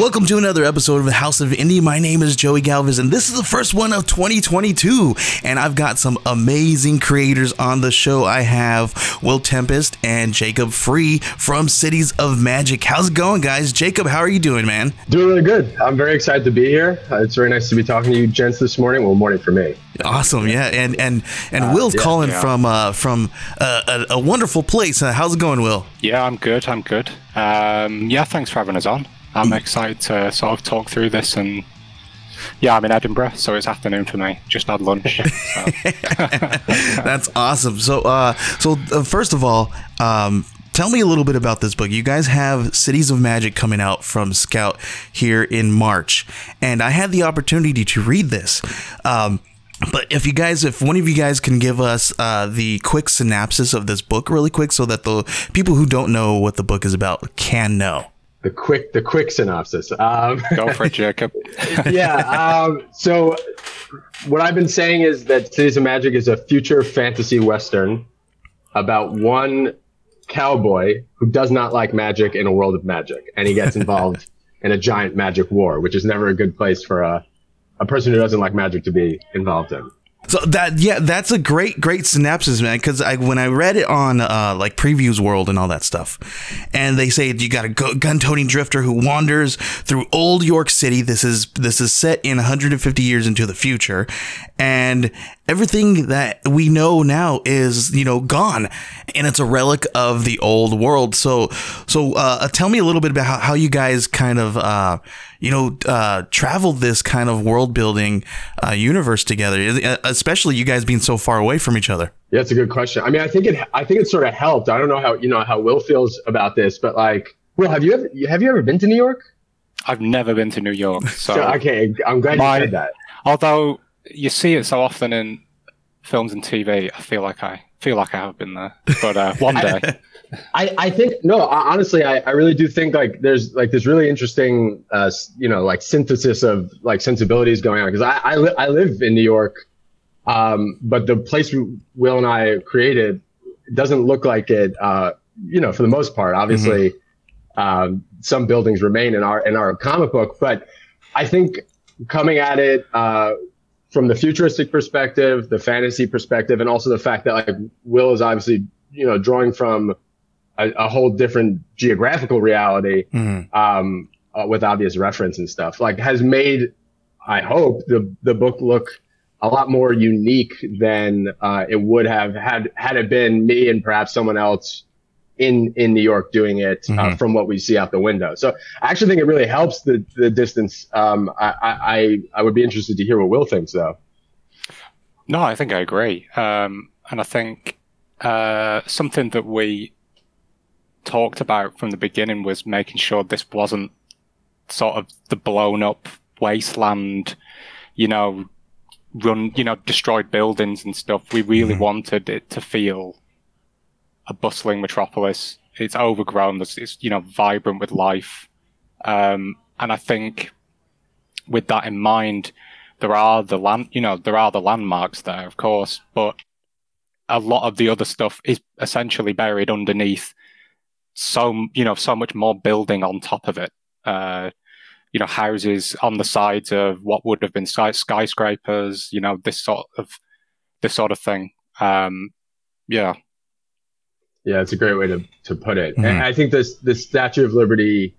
Welcome to another episode of the House of Indie. My name is Joey Galvez, and this is the first one of 2022. And I've got some amazing creators on the show. I have Will Tempest and Jakob Free from Cities of Magick. How's it going, guys? Jakob, how are you doing, man? Doing really good. I'm very excited to be here. Uh, it's very nice to be talking to you, gents, this morning. Well, morning for me. Awesome, yeah. And and and uh, Will's yeah, calling yeah. from uh, from a, a, wonderful place. Uh, how's it going, Will? Yeah, I'm good. I'm good. Um, yeah, thanks for having us on. I'm excited to sort of talk through this and yeah, I'm in Edinburgh, so it's afternoon for me. Just had lunch. So. That's awesome. So, uh, so uh, first of all, um, tell me a little bit about this book. You guys have Cities of Magick coming out from Scout here in March, and I had the opportunity to read this. Um, but if you guys, if one of you guys can give us uh, the quick synopsis of this book really quick so that the people who don't know what the book is about can know the quick the quick synopsis. Um, Go for it, Jakob. yeah. Um, so what I've been saying is that Cities of Magick is a future fantasy western about one cowboy who does not like magic in a world of magic, and he gets involved in a giant magic war, which is never a good place for a a person who doesn't like magic to be involved in. So that yeah, that's a great great synopsis, man. Because I when I read it on uh, like previews world and all that stuff, and they say you got a gun toting drifter who wanders through old York City. This is this is set in 150 years into the future, and everything that we know now is you know gone, and it's a relic of the old world. So so uh, tell me a little bit about how, how you guys kind of. Uh, you know, uh, traveled this kind of world building uh, universe together, uh, especially you guys being so far away from each other? Yeah, it's a good question. I mean, I think it, I think it sort of helped. I don't know how, you know, how Will feels about this, but like, Will, have you ever, have you ever been to New York? I've never been to New York. So, so okay, I'm glad my, you said that. Although you see it so often in films and TV, I feel like I feel like I have been there. But uh, one day. I, I think no honestly I, I really do think like there's like this really interesting uh, you know like synthesis of like sensibilities going on because I I, li- I live in New York um, but the place Will and I created doesn't look like it uh, you know for the most part obviously mm-hmm. um, some buildings remain in our in our comic book but I think coming at it uh, from the futuristic perspective the fantasy perspective and also the fact that like Will is obviously you know drawing from a, a whole different geographical reality mm-hmm. um, uh, with obvious reference and stuff. Like has made, I hope the the book look a lot more unique than uh, it would have had had it been me and perhaps someone else in in New York doing it uh, mm-hmm. from what we see out the window. So I actually think it really helps the the distance. Um, I, I I would be interested to hear what Will thinks though. No, I think I agree, um, and I think uh, something that we talked about from the beginning was making sure this wasn't sort of the blown up wasteland, you know, run, you know, destroyed buildings and stuff. We really mm-hmm. wanted it to feel a bustling metropolis. It's overgrown. It's, it's you know, vibrant with life. Um, and I think with that in mind, there are the land, you know, there are the landmarks there, of course, but a lot of the other stuff is essentially buried underneath so you know so much more building on top of it. Uh, you know, houses on the sides of what would have been skyscrapers, you know, this sort of this sort of thing. Um, yeah. Yeah, it's a great way to, to put it. Mm-hmm. And I think this this Statue of Liberty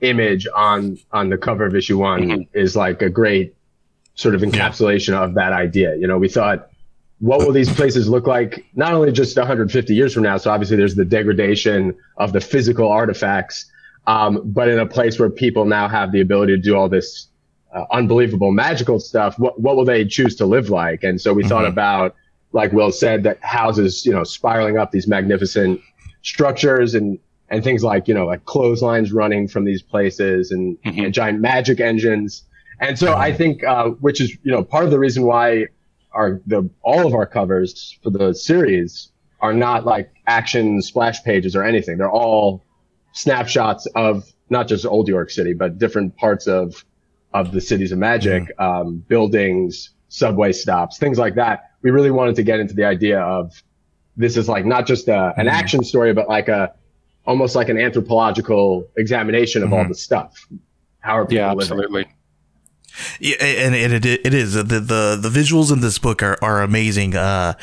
image on on the cover of issue one mm-hmm. is like a great sort of encapsulation yeah. of that idea. You know, we thought, what will these places look like? Not only just 150 years from now. So obviously, there's the degradation of the physical artifacts, um, but in a place where people now have the ability to do all this uh, unbelievable magical stuff. What what will they choose to live like? And so we mm-hmm. thought about like Will said, that houses, you know, spiraling up these magnificent structures and and things like you know like clotheslines running from these places and, mm-hmm. and giant magic engines. And so I think, uh, which is you know part of the reason why our the all of our covers for the series are not like action splash pages or anything. They're all snapshots of not just old York City, but different parts of of the cities of magic, mm-hmm. um, buildings, subway stops, things like that. We really wanted to get into the idea of this is like not just a, an mm-hmm. action story, but like a almost like an anthropological examination of mm-hmm. all the stuff. How are people yeah, absolutely. Yeah, and, and it it is the the the visuals in this book are, are amazing. Uh,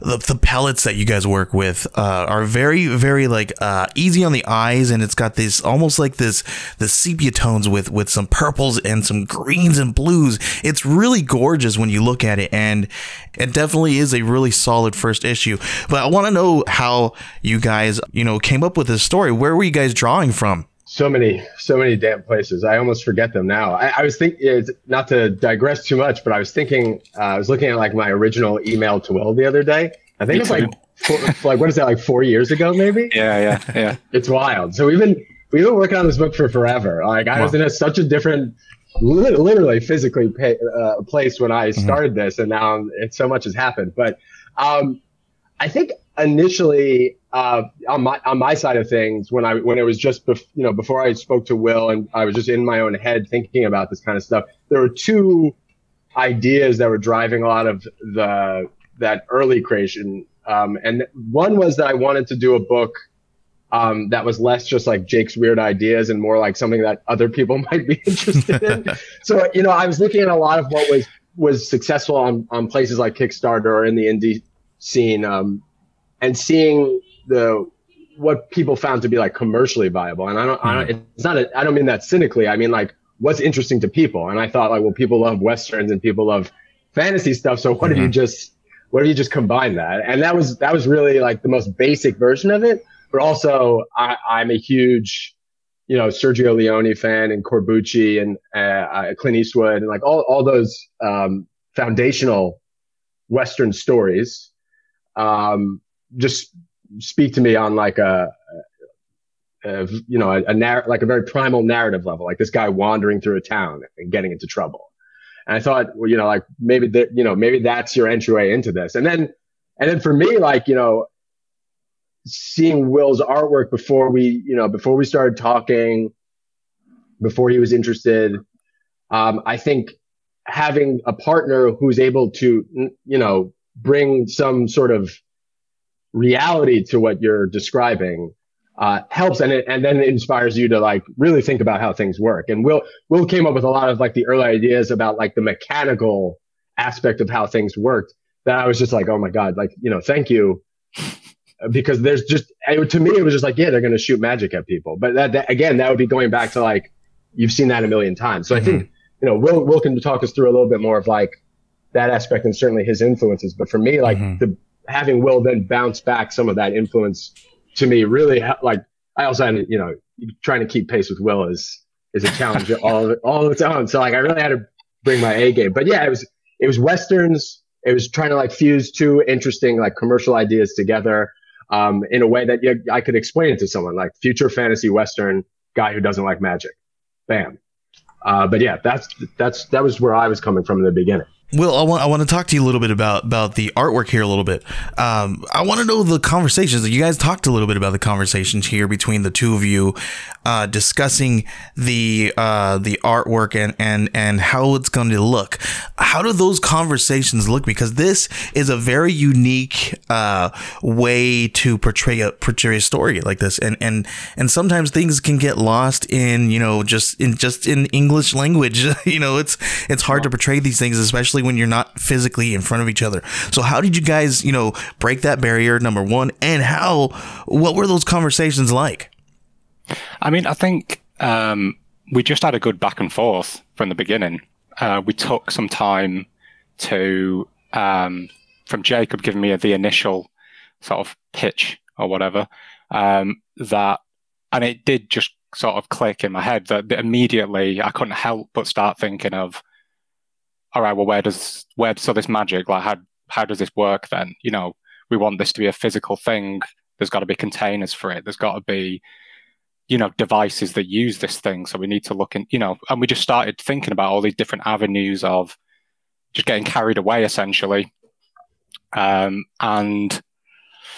the the palettes that you guys work with uh, are very very like uh, easy on the eyes, and it's got this almost like this the sepia tones with with some purples and some greens and blues. It's really gorgeous when you look at it, and it definitely is a really solid first issue. But I want to know how you guys you know came up with this story. Where were you guys drawing from? So many so many damn places. I almost forget them now. I, I was thinking not to digress too much but i was thinking uh, i was looking at like my original email to will the other day. I think it's like four, like what is that like four years ago maybe? Yeah yeah yeah. It's wild. So we've been we've been working on this book for forever. Like i wow. was in a, such a different literally physically pay, uh, place when i mm-hmm. started mm-hmm. this and now it's so much has happened. But um, i think initially uh, on my on my side of things when I when it was just bef- you know before I spoke to Will and I was just in my own head thinking about this kind of stuff. There were two ideas that were driving a lot of the that early creation, um, and one was that I wanted to do a book um, that was less just like Jake's weird ideas and more like something that other people might be interested in. so you know I was looking at a lot of what was was successful on on places like Kickstarter or in the indie scene. Um, and seeing the what people found to be like commercially viable. And I don't, I don't hmm. it's not, a, I don't mean that cynically. I mean like what's interesting to people. And I thought like, well, people love westerns and people love fantasy stuff. So what mm-hmm. if you mm-hmm. just, what if you just combine that? And that was, that was really like the most basic version of it. But also I, I'm a huge, you know, Sergio Leone fan and Corbucci and uh, uh, Clint Eastwood and like all, all those um, foundational Western stories. Um, just speak to me on like a, a you know, a, a narr- like a very primal narrative level, like this guy wandering through a town and getting into trouble. And I thought, well, you know, like maybe that, you know, maybe that's your entryway into this. And then, and then for me, like, you know, seeing Will's artwork before we, you know, before we started talking, before he was interested, um, I think having a partner who's able to, you know, bring some sort of reality to what you're describing uh, helps and it, and then it inspires you to like really think about how things work. And Will Will came up with a lot of like the early ideas about like the mechanical aspect of how things worked that I was just like, oh my god, like you know, thank you, because there's just to me it was just like yeah, they're gonna shoot magic at people, but that, that again that would be going back to like you've seen that a million times. So mm-hmm. I think mm-hmm. you know Will Will can talk us through a little bit more of like that aspect and certainly his influences. But for me, like mm-hmm. the having Will then bounce back some of that influence to me really like I also had you know trying to keep pace with Will is is a challenge all all of its own. So like I really had to bring my A game. But yeah, it was it was westerns. It was trying to like fuse two interesting like commercial ideas together um, in a way that you, I could explain it to someone like future fantasy western guy who doesn't like magic. Bam. Uh, but yeah, that's that's that was where I was coming from in the beginning. Will, I want I want to talk to you a little bit about about the artwork here a little bit. Um, I want to know the conversations. You guys talked a little bit about the conversations here between the two of you, uh, discussing the uh, the artwork and and and how it's going to look. How do those conversations look? Because this is a very unique uh, way to portray a portray a story like this, and and and sometimes things can get lost in you know just in just in English language. you know, it's it's hard to portray these things, especially when you're not physically in front of each other. So how did you guys, you know, break that barrier? Number one, and how? What were those conversations like? I mean, I think um, we just had a good back and forth from the beginning. Uh, we took some time to um, from Jakob giving me the initial sort of pitch or whatever um, that, and it did just sort of click in my head that immediately I couldn't help but start thinking of, all right, well, where does where so this magic like how how does this work then? You know, we want this to be a physical thing. There's got to be containers for it. There's got to be, you know, devices that use this thing. So we need to look in, you know, and we just started thinking about all these different avenues of just getting carried away essentially. Um, and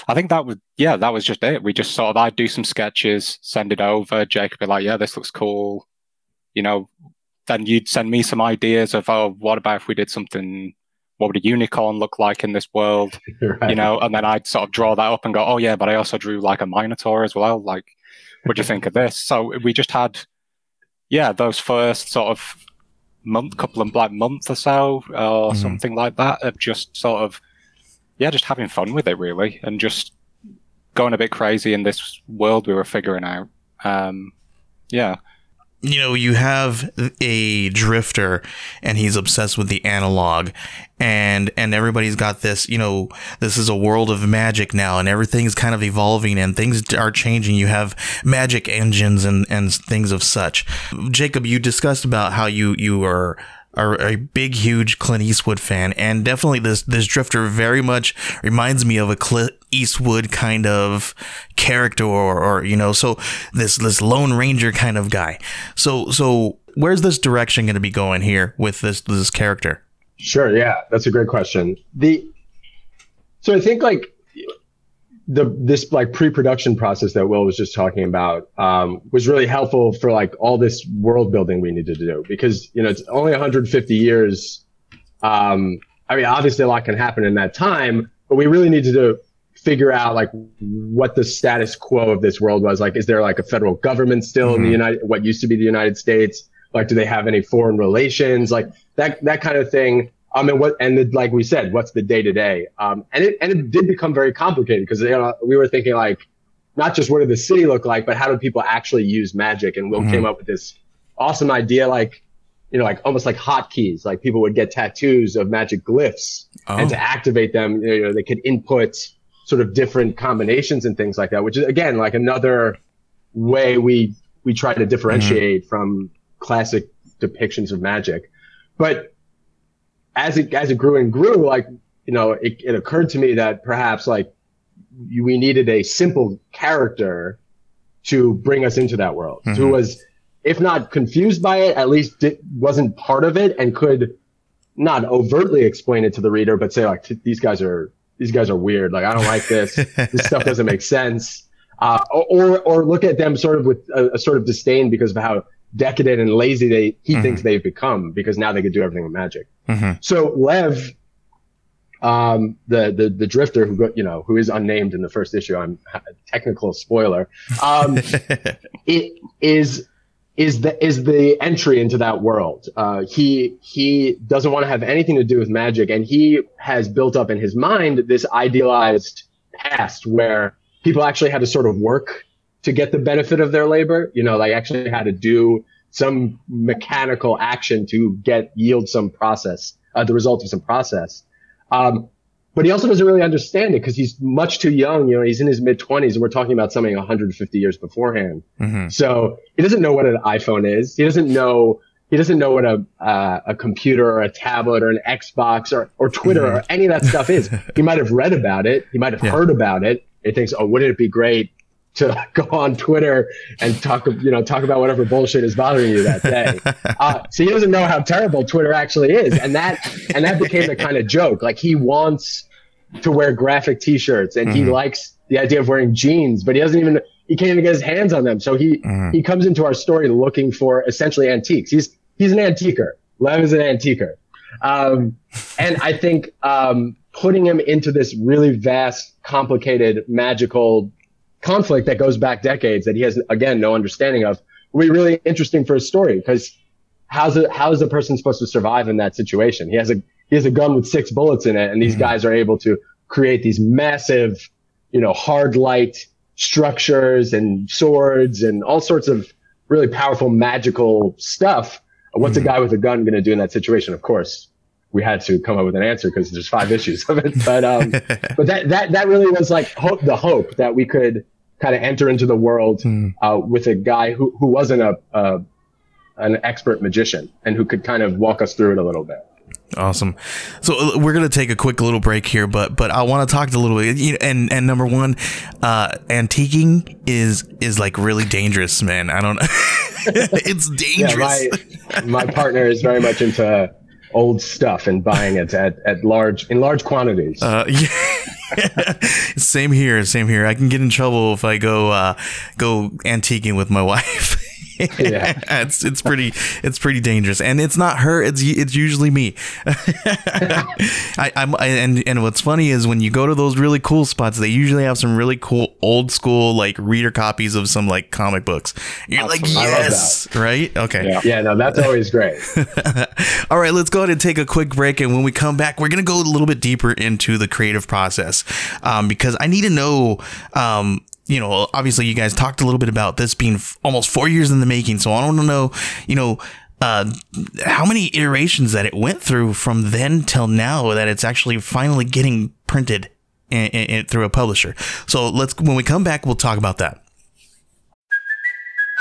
I think that was yeah, that was just it. We just sort of I'd do some sketches, send it over. Jake be like, "Yeah, this looks cool," you know. Then you'd send me some ideas of, "Oh, what about if we did something? What would a unicorn look like in this world?" right. You know, and then I'd sort of draw that up and go, "Oh yeah, but I also drew like a minotaur as well. Like, what do you think of this?" So we just had, yeah, those first sort of month, couple of like month or so, or mm-hmm. something like that, of just sort of yeah, just having fun with it really, and just going a bit crazy in this world we were figuring out. Um, yeah. You know, you have a drifter and he's obsessed with the analog and and everybody's got this, you know, this is a world of magic now and everything's kind of evolving and things are changing. You have magic engines and and things of such. Jakob, you discussed about how you you are are a big, huge Clint Eastwood fan, and definitely this this drifter very much reminds me of a Clint Eastwood kind of character, or, or you know, so this this Lone Ranger kind of guy. So so where's this direction going to be going here with this this character? Sure, yeah, that's a great question. The so I think like the this like pre-production process that Will was just talking about um, was really helpful for like all this world building we needed to do because you know it's only 150 years. Um, I mean, obviously a lot can happen in that time, but we really needed to figure out like what the status quo of this world was. Like, is there like a federal government still mm-hmm. in the mm-hmm. United, what used to be the United States? Like, do they have any foreign relations? Like that that kind of thing. Um, and what, and the, like we said, what's the day to day? Um, and it, and it did become very complicated because, you know, we were thinking like, not just what did the city look like, but how do people actually use magic? And Will mm-hmm. came up with this awesome idea, like, you know, like almost like hotkeys, like people would get tattoos of magic glyphs oh. and to activate them, you know, they could input sort of different combinations and things like that, which is again, like another way we, we try to differentiate mm-hmm. from classic depictions of magic. But as it as it grew and grew, like you know, it, it occurred to me that perhaps like we needed a simple character to bring us into that world, mm-hmm. who was, if not confused by it, at least wasn't part of it and could not overtly explain it to the reader, but say like, these guys are these guys are weird. Like I don't like this. this stuff doesn't make sense. Uh, or or look at them sort of with a, a, sort of disdain because of how decadent and lazy they he mm-hmm. thinks they've become because now they could do everything with magic. Mm-hmm. So Lev, um, the the the drifter who you know who is unnamed in the first issue. I'm technical spoiler. Um, it is is the is the entry into that world. Uh, he he doesn't want to have anything to do with magic, and he has built up in his mind this idealized past where people actually had to sort of work to get the benefit of their labor. You know, they actually had to do some mechanical action to get yield some process, uh, the result of some process. Um, but he also doesn't really understand it because he's much too young. You know, he's in his mid twenties, and we're talking about something 150 years beforehand. Mm-hmm. So he doesn't know what an iPhone is. He doesn't know. He doesn't know what a uh, a computer or a tablet or an Xbox or or Twitter mm-hmm. or any of that stuff is. He might have read about it. He might have yeah. heard about it. He thinks, oh, wouldn't it be great to go on Twitter and talk, you know, talk about whatever bullshit is bothering you that day. Uh, so he doesn't know how terrible Twitter actually is, and that and that became a kind of joke. Like he wants to wear graphic T-shirts, and mm-hmm. he likes the idea of wearing jeans, but he doesn't even he can't even get his hands on them. So he mm-hmm. he comes into our story looking for essentially antiques. He's he's an antiquer. Lev is an antiquer, um, and I think um, putting him into this really vast, complicated, magical conflict that goes back decades that he has again no understanding of will be really interesting for his story because how's a how is a person supposed to survive in that situation? He has a he has a gun with six bullets in it, and these mm-hmm. guys are able to create these massive, you know, hard light structures and swords and all sorts of really powerful magical stuff. What's mm-hmm. a guy with a gun going to do in that situation? Of course, we had to come up with an answer because there's five issues of it. But um, but that that that really was like hope, the hope that we could kind of enter into the world mm. uh, with a guy who who wasn't a, a an expert magician and who could kind of walk us through it a little bit. Awesome. So uh, we're gonna take a quick little break here, but but I want to talk a little bit. And and number one, uh, antiquing is is like really dangerous, man. I don't. it's dangerous. Yeah, my my partner is very much into old stuff and buying it at, at large in large quantities. Uh, yeah. same here, same here. I can get in trouble if I go uh, go antiquing with my wife. Yeah, it's it's pretty it's pretty dangerous, and it's not her. It's it's usually me. I, am and and what's funny is when you go to those really cool spots, they usually have some really cool old school like reader copies of some like comic books. You're awesome. like, yes, right? Okay. Yeah. yeah, no, that's always great. All right, let's go ahead and take a quick break, and when we come back, we're gonna go a little bit deeper into the creative process um, because I need to know um, you know, obviously you guys talked a little bit about this being f- almost four years in the making. So I want to know, you know, uh, how many iterations that it went through from then till now that it's actually finally getting printed in, in, in, through a publisher. So let's, when we come back, we'll talk about that.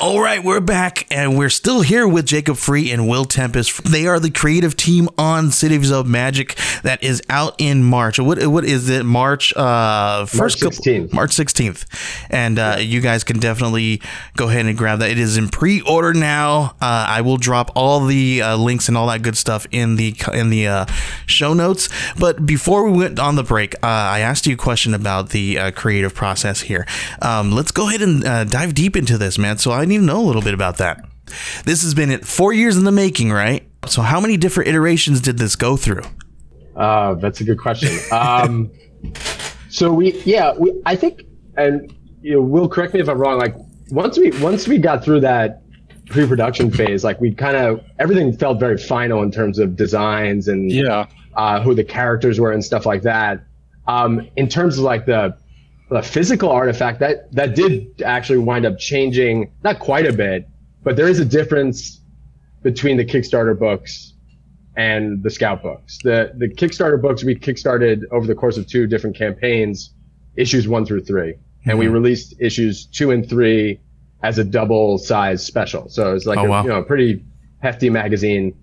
All right, we're back and we're still here with Jakob Free and Will Tempest. They are the creative team on Cities of Magick that is out in March. What what is it? March uh first March 16th. March 16th. And uh, you guys can definitely go ahead and grab that. It is in pre-order now. Uh, I will drop all the uh, links and all that good stuff in the in the uh, show notes. But before we went on the break, uh, I asked you a question about the uh, creative process here. Um, let's go ahead and dive deep into this, man. So I I need to know a little bit about that. This has been it four years in the making, right? So, how many different iterations did this go through? Uh, that's a good question. Um, so we, yeah, we, I think, and you know, Will correct me if I'm wrong. Like once we once we got through that pre-production phase, like we kind of everything felt very final in terms of designs and yeah, uh, who the characters were and stuff like that. Um, in terms of like the a physical artifact that that did actually wind up changing not quite a bit but there is a difference between the kickstarter books and the scout books the the kickstarter books we kickstarted over the course of two different campaigns issues one through 3 mm-hmm. and we mm-hmm. released issues two and three as a double size special so it's like oh, a wow. you know a pretty hefty magazine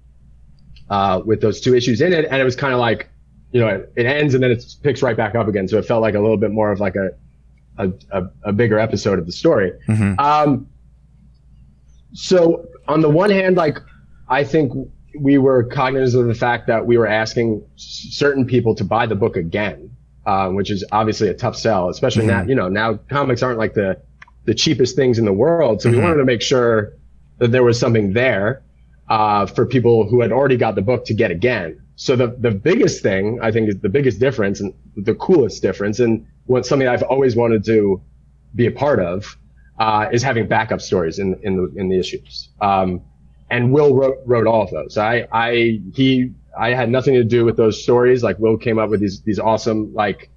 uh, with those two issues in it and it was kind of like you know, it, it, ends and then it picks right back up again. So it felt like a little bit more of like a, a, a, a bigger episode of the story. Mm-hmm. Um, so on the one hand, like, I think we were cognizant of the fact that we were asking certain people to buy the book again, uh, which is obviously a tough sell, especially mm-hmm. now, you know, now comics aren't like the, the cheapest things in the world. So mm-hmm. we wanted to make sure that there was something there, uh, for people who had already got the book to get again. So the, the biggest thing I think is the biggest difference and the coolest difference and what something I've always wanted to be a part of uh, is having backup stories in in the in the issues. Um, and Will wrote wrote all of those. I I he I had nothing to do with those stories. Like Will came up with these these awesome like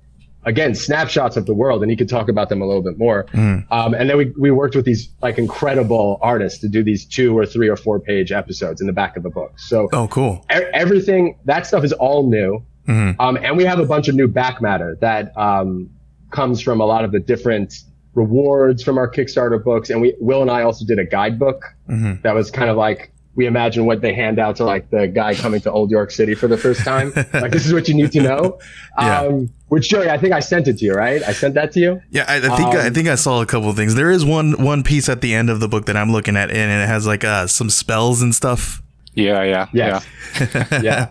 again snapshots of the world, and he could talk about them a little bit more. Mm. Um, and then we we worked with these like incredible artists to do these two or three or four page episodes in the back of the book. So Oh, cool. e- everything that stuff is all new. Mhm. Um, and we have a bunch of new back matter that um, comes from a lot of the different rewards from our Kickstarter books. And we, Will and I also did a guidebook Mhm. that was kind of like, we imagine what they hand out to like the guy coming to Old York City for the first time. like, this is what you need to know. Yeah. Um, which Joey, I think I sent it to you, right? I sent that to you. Yeah, I, I think I Um, think I saw a couple of things. There is one one piece at the end of the book that I'm looking at, and it has like uh, some spells and stuff. Yeah, yeah, Yes. yeah. yeah.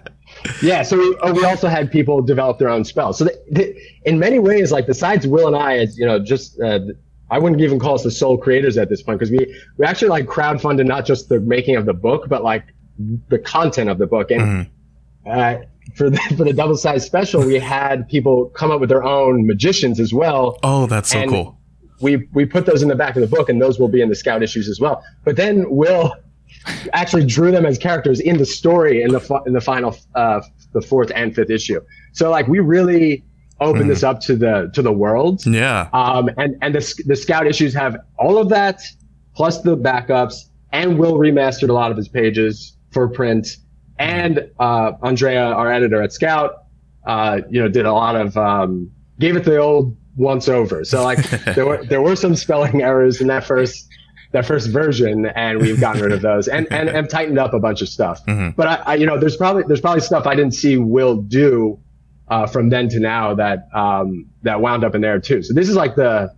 Yeah. So we, oh, we also had people develop their own spells. So th- th- in many ways, like besides Will and I, as you know, just uh, I wouldn't even call us the sole creators at this point because we we actually like crowdfunded not just the making of the book, but like the content of the book. And uh, for the for the double size special, we had people come up with their own magicians as well Oh, that's so cool. we we put those in the back of the book, and those will be in the scout issues as well. But then Will actually drew them as characters in the story in the in the final uh, the fourth and fifth issue. So like we really opened this up to the to the world. Yeah. Um, and and the the scout issues have all of that plus the backups, and Will remastered a lot of his pages for print. And uh, Andrea, our editor at Scout, uh, you know, did a lot of um, gave it the old once over. So like there were there were some spelling errors in that first that first version, and we've gotten rid of those and and, and tightened up a bunch of stuff. But I, I, you know, there's probably there's probably stuff I didn't see Will do uh, from then to now that um, that wound up in there too. So this is like the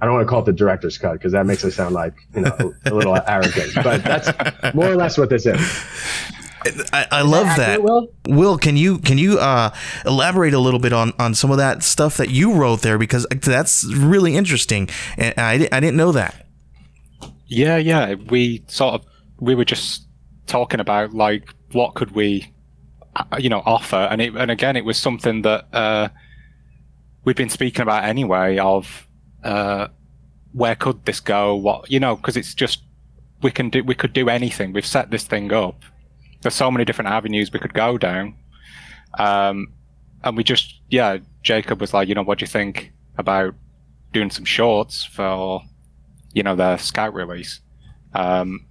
I don't want to call it the director's cut because that makes it sound like you know a, a little arrogant, but that's more or less what this is. I, I love that. accurate, Will? Will, can you can you uh, elaborate a little bit on, on some of that stuff that you wrote there because that's really interesting and I, I didn't know that. Yeah, yeah. We sort of we were just talking about like what could we, you know, offer, and it and again it was something that uh, we've been speaking about anyway. Of uh, where could this go? What you know, because it's just we can do we could do anything. We've set this thing up. There's so many different avenues we could go down, um, and we just yeah. Jakob was like, you know, what do you think about doing some shorts for you know, their scout release. Um,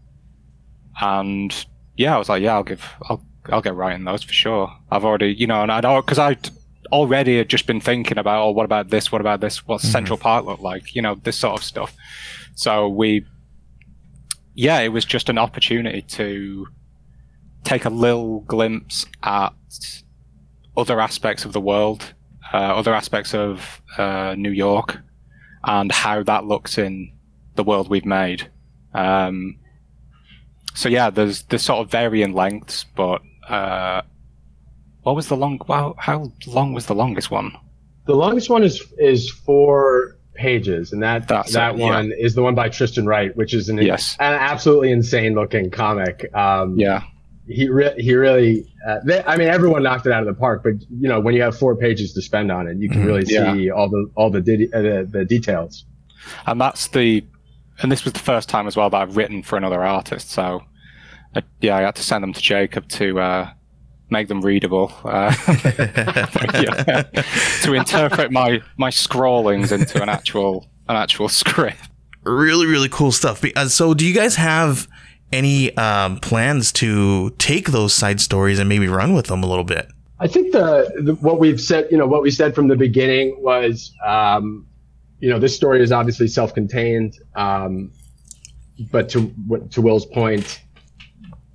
and yeah, I was like, yeah, I'll give, I'll, I'll get writing those for sure. I've already, you know, and I'd, because I'd already had just been thinking about, oh, what about this? What about this? What's Central Park look like? You know, this sort of stuff. So we, yeah, it was just an opportunity to take a little glimpse at other aspects of the world, uh, other aspects of uh, New York, and how that looks in the world we've made. Um, so yeah, there's there's sort of varying lengths, but uh, what was the long? Wow, how long was the longest one? The longest one is is four pages, and that That's that it, yeah. one is the one by Tristan Wright, which is an, Yes. an absolutely insane looking comic. Um, Yeah, he re- he really. Uh, they, I mean, everyone knocked it out of the park, but you know, when you have four pages to spend on it, you can really Yeah. see all the all the, di- uh, the the details. and that's the, and this was the first time as well that I've written for another artist. So, uh, yeah, I had to send them to Jakob to uh, make them readable, uh, yeah, to interpret my my scrawlings into an actual an actual script. really really cool stuff uh, so do you guys have any um, plans to take those side stories and maybe run with them a little bit I think the, the what we've said, you know, what we said from the beginning was, um, you know, this story is obviously self-contained, um, but to to Will's point,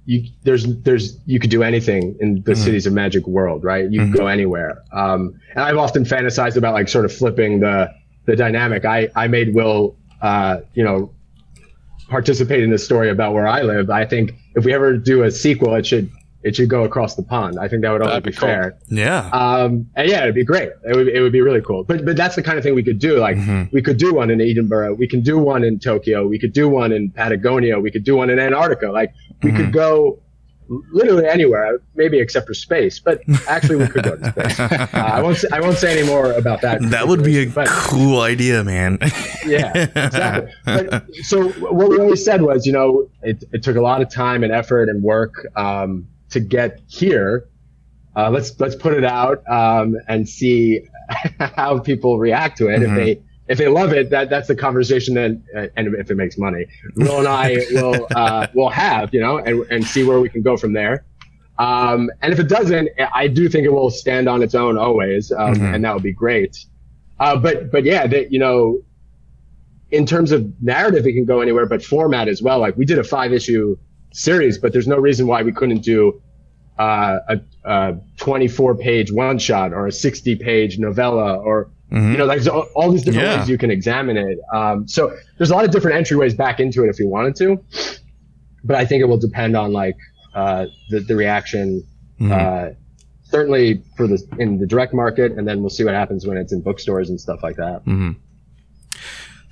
you there's there's you could do anything in the cities of magic world, right? You can go anywhere. Um, and I've often fantasized about like sort of flipping the the dynamic. I I made Will, uh, you know, participate in the story about where I live. I think if we ever do a sequel, it should it should go across the pond. I think that would only That'd be, be cool. fair. yeah Um, and yeah, it'd be great. It would, it would be really cool. But but that's the kind of thing we could do. Like we could do one in Edinburgh. We can do one in Tokyo. We could do one in Patagonia. We could do one in Antarctica. Like we could go literally anywhere, maybe except for space. But actually, we could go to space. Uh, I won't. Say, I won't say any more about that. that would be a But- cool idea man yeah, exactly. But, so what we always said was, you know, it, it took a lot of time and effort and work um, to get here. Uh, let's let's put it out um, and see how people react to it. Mhm. If they if they love it, that that's the conversation that, uh, and if it makes money, Will and I will uh, will have, you know, and and see where we can go from there. Um, and if it doesn't, I do think it will stand on its own always, um, Mhm. and that would be great. Uh, but but yeah, that you know, in terms of narrative, it can go anywhere, but format as well. Like we did a five issue series, but there's no reason why we couldn't do uh, a, a 24 page one shot or a 60 page novella or Mhm. you know, there's all, all these different Yeah. ways you can examine it. Um, so there's a lot of different entryways back into it if you wanted to, but I think it will depend on like uh, the the reaction. Mhm. Uh, certainly for the in the direct market, and then we'll see what happens when it's in bookstores and stuff like that. Mm-hmm.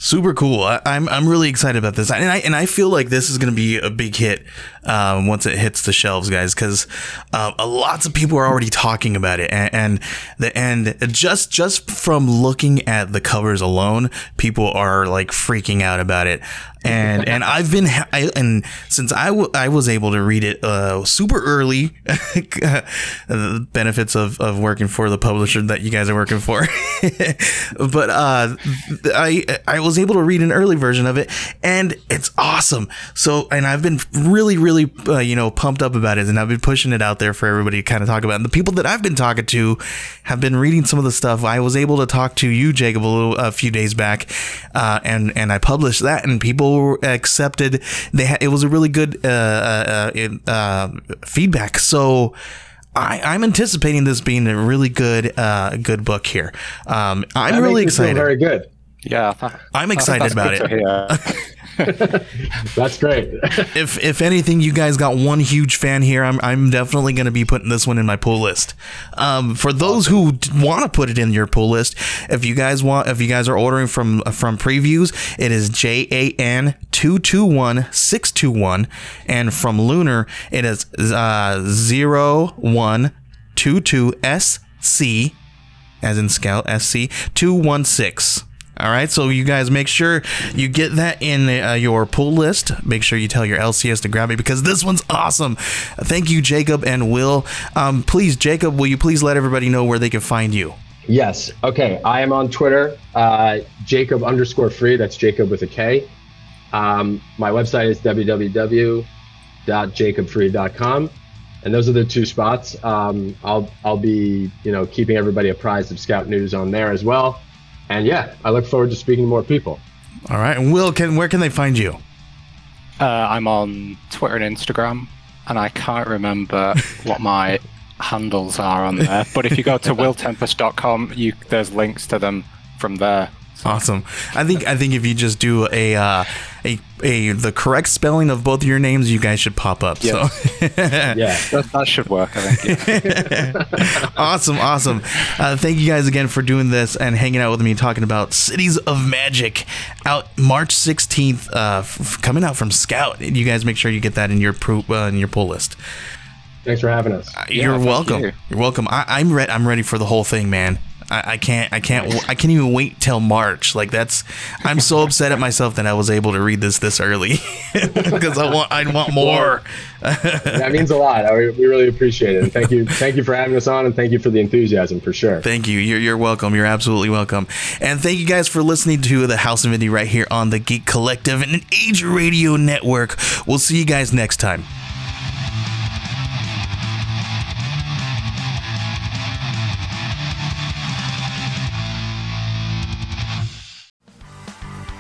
Super cool. I, I'm I'm really excited about this, and I and I feel like this is going to be a big hit um, once it hits the shelves, guys, because uh, lots of people are already talking about it, and, and the and just just from looking at the covers alone, people are like freaking out about it, and and I've been I, and since I, w- I was able to read it uh, super early, the benefits of of working for the publisher that you guys are working for, but uh, I I was able to read an early version of it, and it's awesome. So, and I've been really, really, uh, you know, pumped up about it, and I've been pushing it out there for everybody to kind of talk about. And the people that I've been talking to have been reading some of the stuff. I was able to talk to you, Jakob, a, little, a few days back, uh, and and I published that, and people accepted. They ha- it was a really good uh, uh, uh, uh, feedback. So. I, I'm anticipating this being a really good, uh, good book here. Um, I'm That really makes me feel excited. Very good. Yeah, I'm excited about good it. That's great. if if anything, you guys got one huge fan here. I'm I'm definitely going to be putting this one in my pull list. Um, for those who want to put it in your pull list, if you guys want, if you guys are ordering from from previews, it is J A N two two one six two one, and from Lunar, it is uh zero one two two S C as in Scout SC 216. All right, so you guys make sure you get that in uh, your pull list. Make sure you tell your LCS to grab it because this one's awesome. Thank you, Jakob and Will. Um, please, Jakob, will you please let everybody know where they can find you? Yes. Okay. I am on Twitter, uh, Jakob underscore free. That's Jakob with a K. Um, my website is www.jakobfree.com, and those are the two spots. Um, I'll I'll be you know keeping everybody apprised of Scout news on there as well. And yeah, I look forward to speaking to more people. All right, and Will, can where can they find you? Uh, I'm on Twitter and Instagram, and I can't remember what my handles are on there. But if you go to willtempest.com, you there's links to them from there. Awesome. I think I think if you just do a uh, a a the correct spelling of both of your names, you guys should pop up. Yeah. So Yeah. That, that should work, I think. yeah. awesome, awesome. Uh, thank you guys again for doing this and hanging out with me, talking about Cities of Magick, out March sixteenth, uh, f- coming out from Scout. You guys make sure you get that in your pro- uh, in your pull list. Thanks for having us. You're thank welcome. you. are welcome. I, I'm ready. I'm ready for the whole thing, man. I, I can't. I can't. I can't even wait till March. Like that's. I'm so upset at myself that I was able to read this this early because I want. I want more. That means a lot. I, we really appreciate it. And thank you. Thank you for having us on, and thank you for the enthusiasm for sure. Thank you. You're, you're welcome. You're absolutely welcome. And thank you guys for listening to the House of Indie right here on the Geek Collective and an Age Radio Network. We'll see you guys next time.